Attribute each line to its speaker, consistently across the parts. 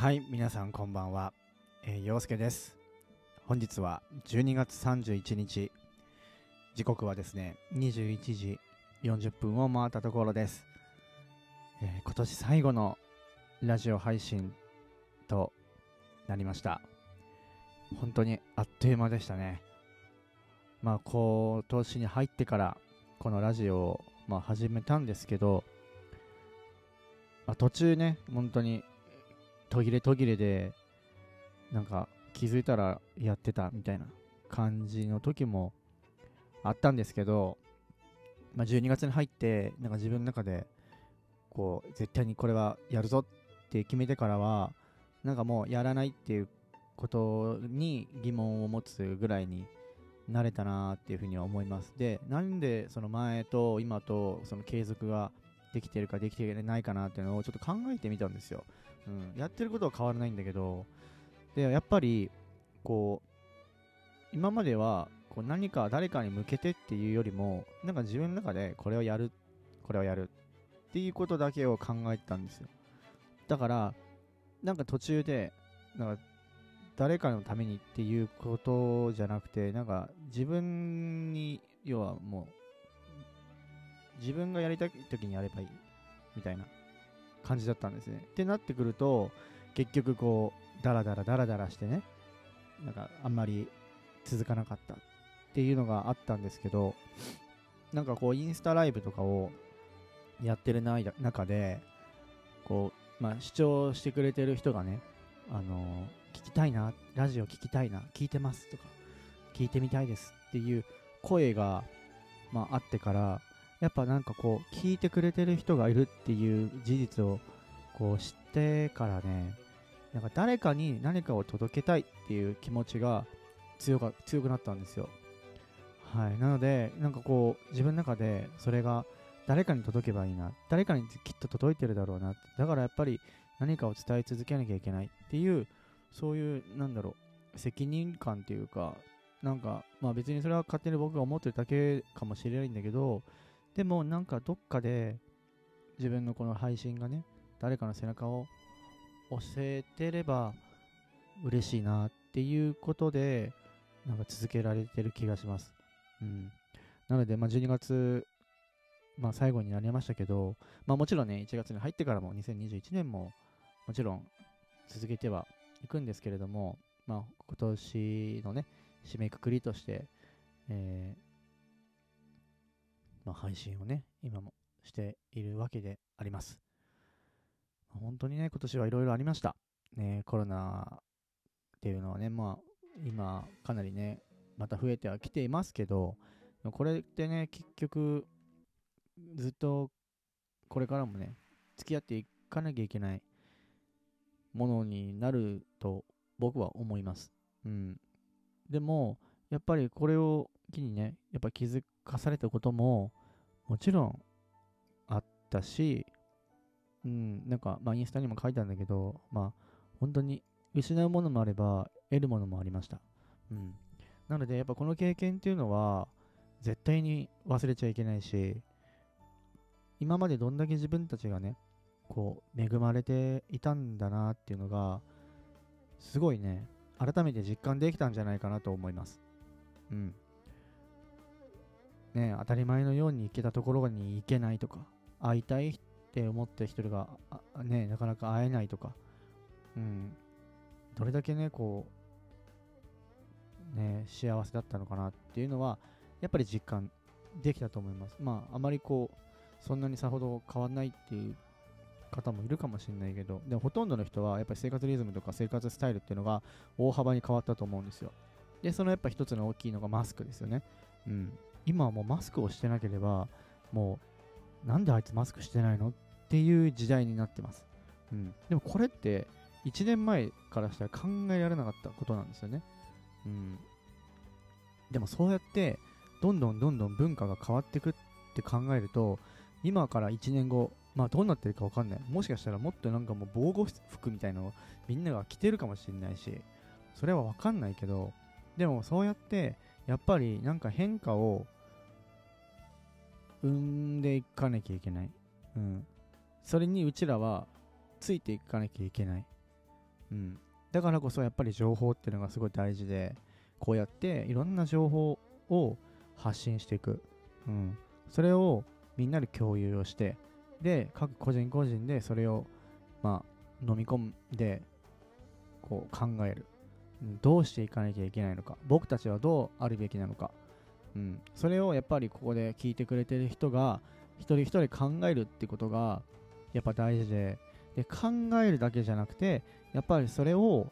Speaker 1: はい、皆さんこんばんは。えー、陽介です。本日は12月31日。時刻はですね、21時40分を回ったところです。えー今年最後のラジオ配信となりました。本当にあっという間でしたね。まあ、今年に入ってからこのラジオを、まあ、始めたんですけど、まあ、途中ね、本当に途切れ途切れで、なんか気づいたらやってたみたいな感じの時もあったんですけど、まあ、12月に入って、なんか自分の中で、こう、絶対にこれはやるぞって決めてからは、なんかもうやらないっていうことに疑問を持つぐらいになれたなっていうふうには思います。で、なんでその前と今とその継続ができてるかできてないかなっていうのをちょっと考えてみたんですよ。うん、やってることは変わらないんだけど、で、やっぱり、こう、今まではこう何か誰かに向けてっていうよりも、なんか自分の中でこれをやる、これをやるっていうことだけを考えてたんですよ。だから、なんか途中で、なんか誰かのためにっていうことじゃなくて、なんか自分に、要はもう、自分がやりたい時にやればいいみたいな感じだったんですね。ってなってくると、結局こう、ダラダラダラダラしてね、なんかあんまり続かなかったっていうのがあったんですけど、なんかこう、インスタライブとかをやってる中で、こう、まあ、視聴してくれてる人がね、あの聞きたいな、ラジオ聞きたいな、聞いてますとか、聞いてみたいですっていう声が、まあ、あってから、やっぱなんかこう、聞いてくれてる人がいるっていう事実を、こう、知ってからね、なんか誰かに何かを届けたいっていう気持ちが強か強くなったんですよ。はい。なので、なんかこう、自分の中でそれが誰かに届けばいいな。誰かにきっと届いてるだろうな。だからやっぱり何かを伝え続けなきゃいけないっていう、そういう、なんだろう、責任感っていうか、なんか、まあ別にそれは勝手に僕が思ってるだけかもしれないんだけど、でもなんかどっかで自分のこの配信がね、誰かの背中を押せてれば嬉しいなっていうことで、なんか続けられてる気がします。うん。なので、まあ12月、まあ最後になりましたけど、まあもちろんね、1月に入ってからも2021年ももちろん続けてはいくんですけれども、まあ今年のね、締めくくりとして、えーまあ、配信をね、今もしているわけであります。本当にね、今年はいろいろありました。ね、コロナっていうのはね、まあ、今、かなりね、また増えてはきていますけど、これってね、結局、ずっとこれからもね、付き合っていかなきゃいけないものになると僕は思います。うん。でも、やっぱりこれを機にね、やっぱ気づかされたことももちろんあったし、うん、なんか、まあ、インスタにも書いたんだけど、まあ、本当に失うものもあれば、得るものもありました。うん。なので、やっぱこの経験っていうのは、絶対に忘れちゃいけないし、今までどんだけ自分たちがね、こう、恵まれていたんだなっていうのが、すごいね、改めて実感できたんじゃないかなと思います。うん。ね当たり前のように行けたところに行けないとか、会いたいって思ってる人が、ね、なかなか会えないとか、うん。どれだけね、こう、ね、幸せだったのかなっていうのは、やっぱり実感できたと思います。まあ、あまりこう、そんなにさほど変わんないっていう方もいるかもしれないけど、でもほとんどの人はやっぱり生活リズムとか生活スタイルっていうのが大幅に変わったと思うんですよ。で、そのやっぱ一つの大きいのがマスクですよね。うん。今はもうマスクをしてなければ、もう、なんであいつマスクしてないのっていう時代になってます。うん。でもこれって、1年前からしたら考えられなかったことなんですよね。うん。でもそうやって、どんどんどんどん文化が変わっていくって考えると、今から1年後、まあどうなってるかわかんない。もしかしたらもっとなんかもう防護服みたいなのをみんなが着てるかもしれないし、それはわかんないけど、でもそうやって、やっぱりなんか変化を生んでいかなきゃいけない。うん。それにうちらはついていかなきゃいけない。うん。だからこそやっぱり情報っていうのがすごい大事で、こうやっていろんな情報を発信していく。うん。それをみんなで共有をして、で、各個人個人でそれを、まあ、飲み込んで、こう考える。どうしていかなきゃいけないのか。僕たちはどうあるべきなのか。うん。それをやっぱりここで聞いてくれてる人が、一人一人考えるってことが、やっぱ大事で、で、考えるだけじゃなくて、やっぱりそれを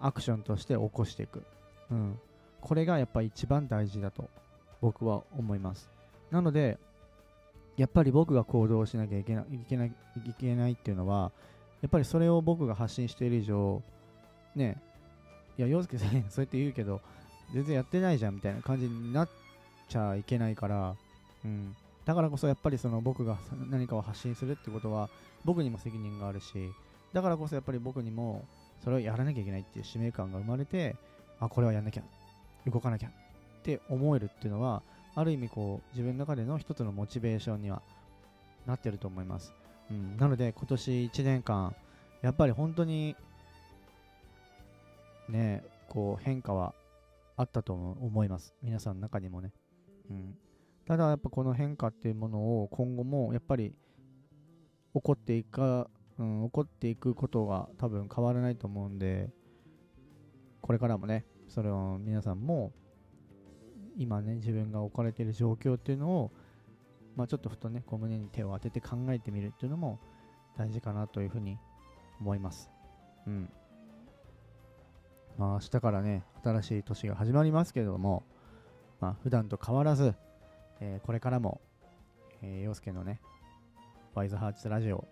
Speaker 1: アクションとして起こしていく。うん。これがやっぱ一番大事だと僕は思います。なので、やっぱり僕が行動しなきゃいけないいけないいけないっていうのは、やっぱりそれを僕が発信している以上、ね、いや、洋介さん、そうやって言うけど、全然やってないじゃんみたいな感じになっちゃいけないから、うん。だからこそやっぱりその僕が何かを発信するってことは、僕にも責任があるし、だからこそやっぱり僕にもそれをやらなきゃいけないっていう使命感が生まれて、あ、これはやんなきゃ、動かなきゃって思えるっていうのは、ある意味こう自分の中での一つのモチベーションにはなってると思います。うん、なので今年1年間、やっぱり本当にね、こう変化はあったと思います。皆さんの中にもね。うん、ただやっぱこの変化っていうものを今後もやっぱり起こっていか、うん、起こっていくことが多分変わらないと思うんで、これからもね、それを皆さんも今ね、自分が置かれている状況っていうのを、まあちょっとふとね、こう胸に手を当てて考えてみるっていうのも大事かなというふうに思います。うん。まあ明日からね、新しい年が始まりますけれども、まあ普段と変わらず、えーこれからも、えー、陽介のね、ワイズハーツラジオ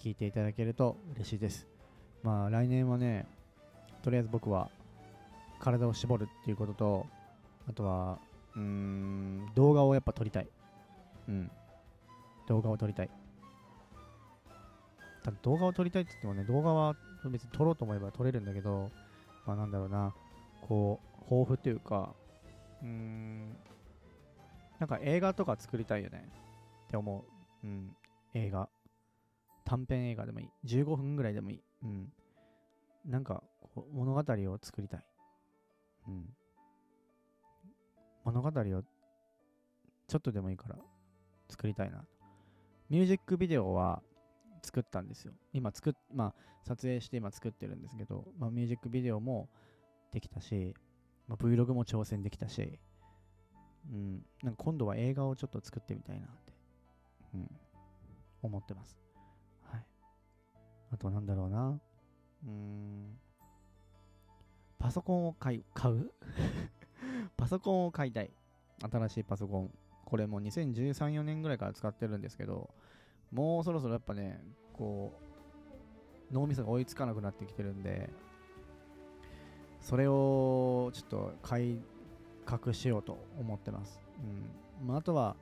Speaker 1: 聞いていただけると嬉しいです。まあ来年はね、とりあえず僕は体を絞るっていうことと、あとは、うん、動画をやっぱ撮りたい。うん。動画を撮りたい。ただ動画を撮りたいって言ってもね、動画は別に撮ろうと思えば撮れるんだけど、まあなんだろうな、こう、抱負というか、うん、なんか映画とか作りたいよねって思う。うん、映画。短編映画でもいい。15分ぐらいでもいい。うん。なんか、物語を作りたい。うん。物語をちょっとでもいいから作りたいな。ミュージックビデオは作ったんですよ。今作っ、まあ、撮影して今作ってるんですけど、まあ、ミュージックビデオもできたし、まあ、Vlog も挑戦できたし、うん、なんか今度は映画をちょっと作ってみたいなって、うん、思ってます。はい。あとなんだろうな。うん。パソコンを買い買う？パソコンを買いたい。新しいパソコン。これも2013、4年ぐらいから使ってるんですけど、もうそろそろやっぱね、こう、脳みそが追いつかなくなってきてるんで、それをちょっと改革しようと思ってます。うんまあ、あとは、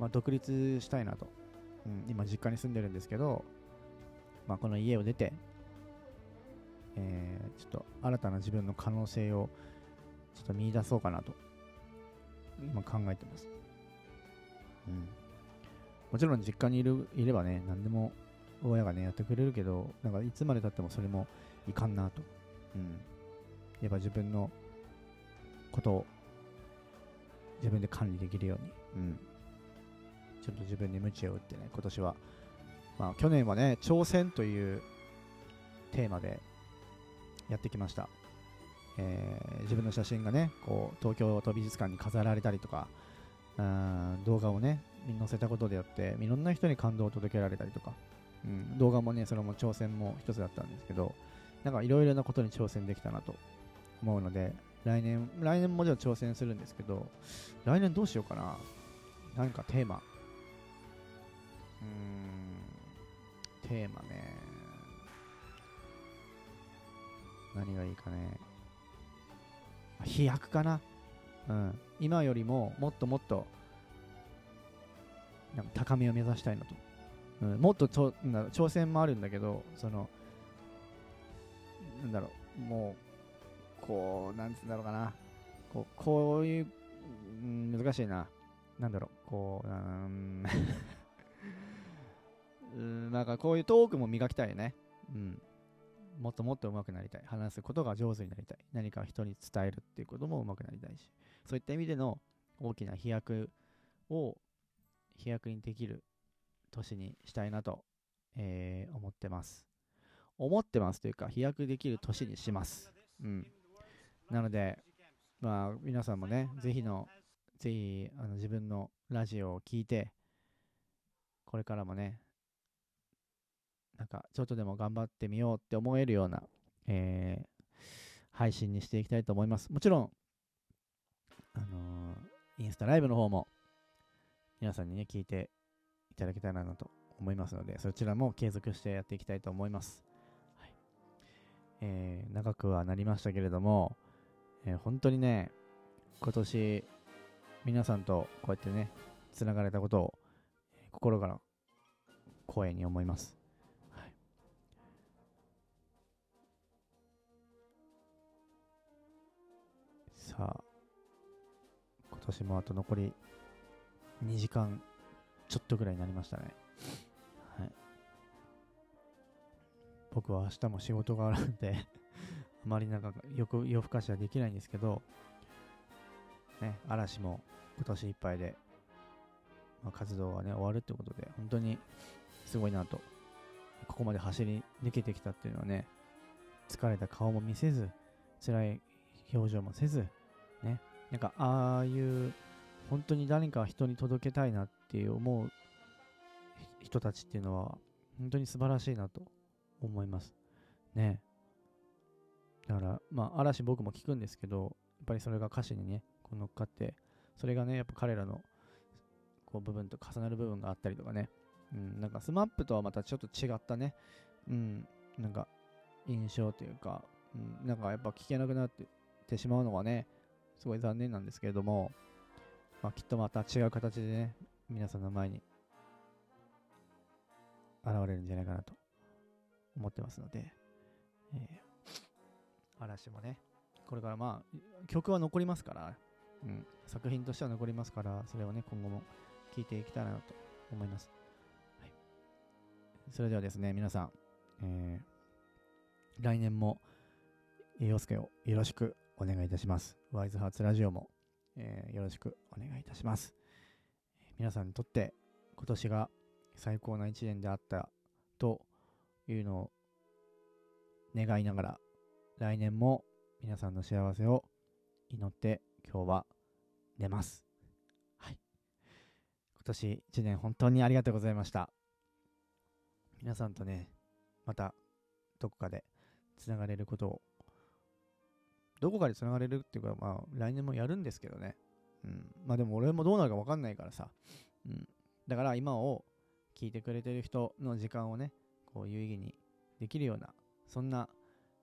Speaker 1: まあ、独立したいなと。うん、今実家に住んでるんですけど、まあ、この家を出て、えーちょっと新たな自分の可能性をちょっと見出そうかなと今考えてます。うん。もちろん実家にいるいればね、何でも親がね、やってくれるけど、なんかいつまでたってもそれもいかんなと。うん。やっぱ自分のことを自分で管理できるように、うん。ちょっと自分に鞭を打ってね、今年は。まあ去年はね、挑戦というテーマでやってきました。えー自分の写真がね、こう東京都美術館に飾られたりとか、うん動画をね、載せたことであって、いろんな人に感動を届けられたりとか、うん、動画もね、それも挑戦も一つだったんですけど、なんかいろいろなことに挑戦できたなと思うので、来年、来年ももちろん挑戦するんですけど、来年どうしようかな。何かテーマ。うーん、テーマね。何がいいかね。飛躍かな。うん。今よりももっともっと、なんか高みを目指したいのと。うん、もっとちょな挑戦もあるんだけど、その、なんだろう、もう、こう、なんつうんだろうかな。こうこういう、うん、難しいな。なんだろう、こう、うん、うんなんかこういうトークも磨きたいね。うん。もっともっと上手くなりたい。話すことが上手になりたい。何か人に伝えるっていうことも上手くなりたいし、そういった意味での大きな飛躍を飛躍にできる年にしたいなと、えー、思ってます。思ってますというか、飛躍できる年にします。うん。なので、まあ、皆さんもね、ぜひの、ぜひ、あの、自分のラジオを聞いて、これからもね、なんか、ちょっとでも頑張ってみようって思えるような、えー、配信にしていきたいと思います。もちろん、あのー、インスタライブの方も、皆さんにね、聞いていただけたらなと思いますので、そちらも継続してやっていきたいと思います。はい。えー、長くはなりましたけれども、えー、本当にね、今年、皆さんとこうやってね、つながれたことを、え、心から光栄に思います。はい、さあ、今年もあと残り2時間ちょっとぐらいになりましたね。はい。僕は明日も仕事があるんであまりなんかよく夜更かしはできないんですけど、ね、嵐も今年いっぱいで、まあ、活動がね、終わるってことで、本当にすごいなと。ここまで走り抜けてきたっていうのはね、疲れた顔も見せず、辛い表情もせず、ね、なんかああいう本当に誰か人に届けたいなっていう思う人たちっていうのは本当に素晴らしいなと思います。ね。だから、まあ、嵐僕も聞くんですけど、やっぱりそれが歌詞にね、こう乗っかって、それがね、やっぱ彼らのこう部分と重なる部分があったりとかね、うん、なんか SMAP とはまたちょっと違ったね、うん、なんか印象というか、うん、なんかやっぱ聞けなくなってしまうのはね、すごい残念なんですけれども、まあ、きっとまた違う形でね、皆さんの前に現れるんじゃないかなと思ってますので、えー、嵐もね、これからまあ、曲は残りますから、うん、作品としては残りますから、それをね、今後も聴いていきたいなと思います。はい、それではですね、皆さん、えー、来年も、洋介をよろしくお願いいたします。ワイズハーツラジオも、えー、よろしくお願いいたします。皆さんにとって今年が最高な一年であったというのを願いながら来年も皆さんの幸せを祈って今日は寝ます。はい。今年1年本当にありがとうございました。皆さんとね、またどこかでつながれることを、どこかでつながれるっていうか、まあ来年もやるんですけどね。うん。まあでも俺もどうなるかわかんないからさ。うん。だから今を聞いてくれてる人の時間をね、こう有意義にできるような、そんな、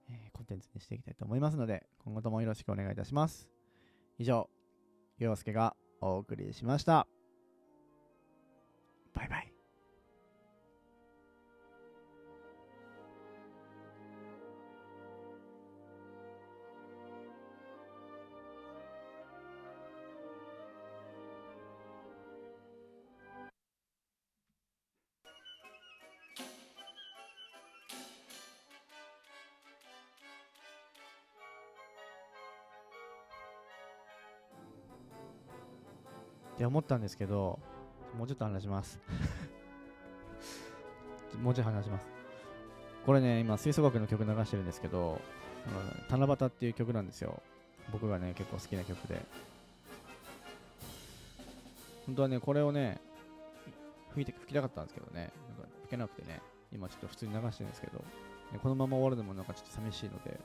Speaker 1: えー、コンテンツにしていきたいと思いますので、今後ともよろしくお願いいたします。以上、洋介がお送りしました。って思ったんですけど、もうちょっと話します もうちょい話します。これね、今、吹奏楽の曲流してるんですけど、七夕っていう曲なんですよ。僕がね、結構好きな曲で。本当はね、これをね、吹いて吹きたかったんですけどね、なんか吹けなくてね、今ちょっと普通に流してるんですけど、このまま終わるのもなんかちょっと寂しいので、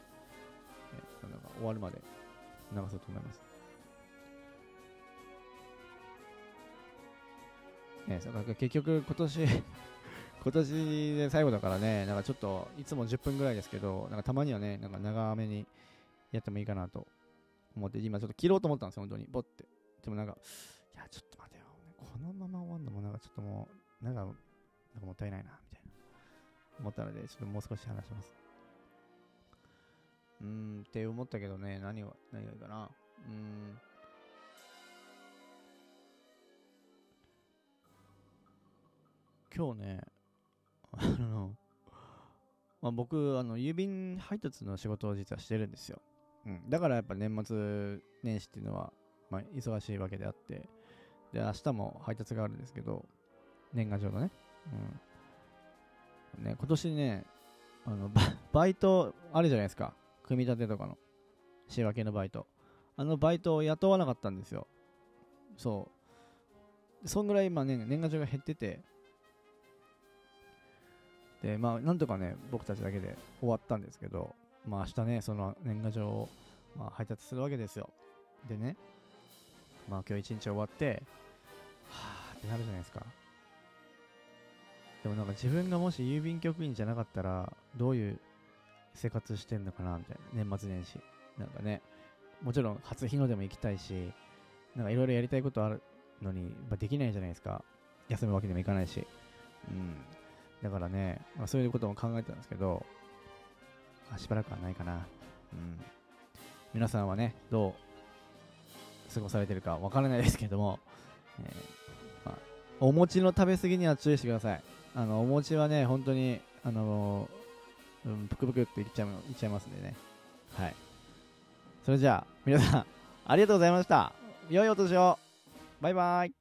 Speaker 1: なんか終わるまで流そうと思います。ね、結局今年 今年で最後だからね、なんかちょっといつも10分ぐらいですけど、なんかたまにはね、なんか長めにやってもいいかなと思って、今ちょっと切ろうと思ったんですよ、本当に。ボって。でもなんか、いや、ちょっと待てよ。このまま終わるのもなんかちょっともう、なんか、なんかもったいないな、みたいな。思ったので、ちょっともう少し話します。うーん、って思ったけどね、何が、何がいいかな。うーん。今日ね、あの、まあ、僕、あの、郵便配達の仕事を実はしてるんですよ。うん。だからやっぱ年末年始っていうのは、まあ、忙しいわけであって、で、明日も配達があるんですけど、年賀状のね。うん。ね、今年ね、あの、バイトあるじゃないですか。組み立てとかの。仕分けのバイト。あのバイトを雇わなかったんですよ。そう。そんぐらい今ね、年賀状が減ってて、で、まあ、なんとかね、僕たちだけで終わったんですけど、まあ、明日ね、その年賀状を、まあ、配達するわけですよ。でね、まあ、今日一日終わって、はぁってなるじゃないですか。でもなんか自分がもし郵便局員じゃなかったら、どういう生活してんのかなみたいな。年末年始。なんかね、もちろん初日の出も行きたいし、なんかいろいろやりたいことあるのに、まあ、できないじゃないですか。休むわけにもいかないし。うん。だからね、まあ、そういうことも考えてたんですけど、あしばらくはないかな。うん。皆さんはね、どう過ごされてるかわからないですけども、えー、まあ、お餅の食べ過ぎには注意してください。あの、お餅はね、本当に、あのー、うん、ぷくぷくっていっちゃいっちゃいますんでね。はい。それじゃあ、皆さん、ありがとうございました。良いお年を。バイバイ。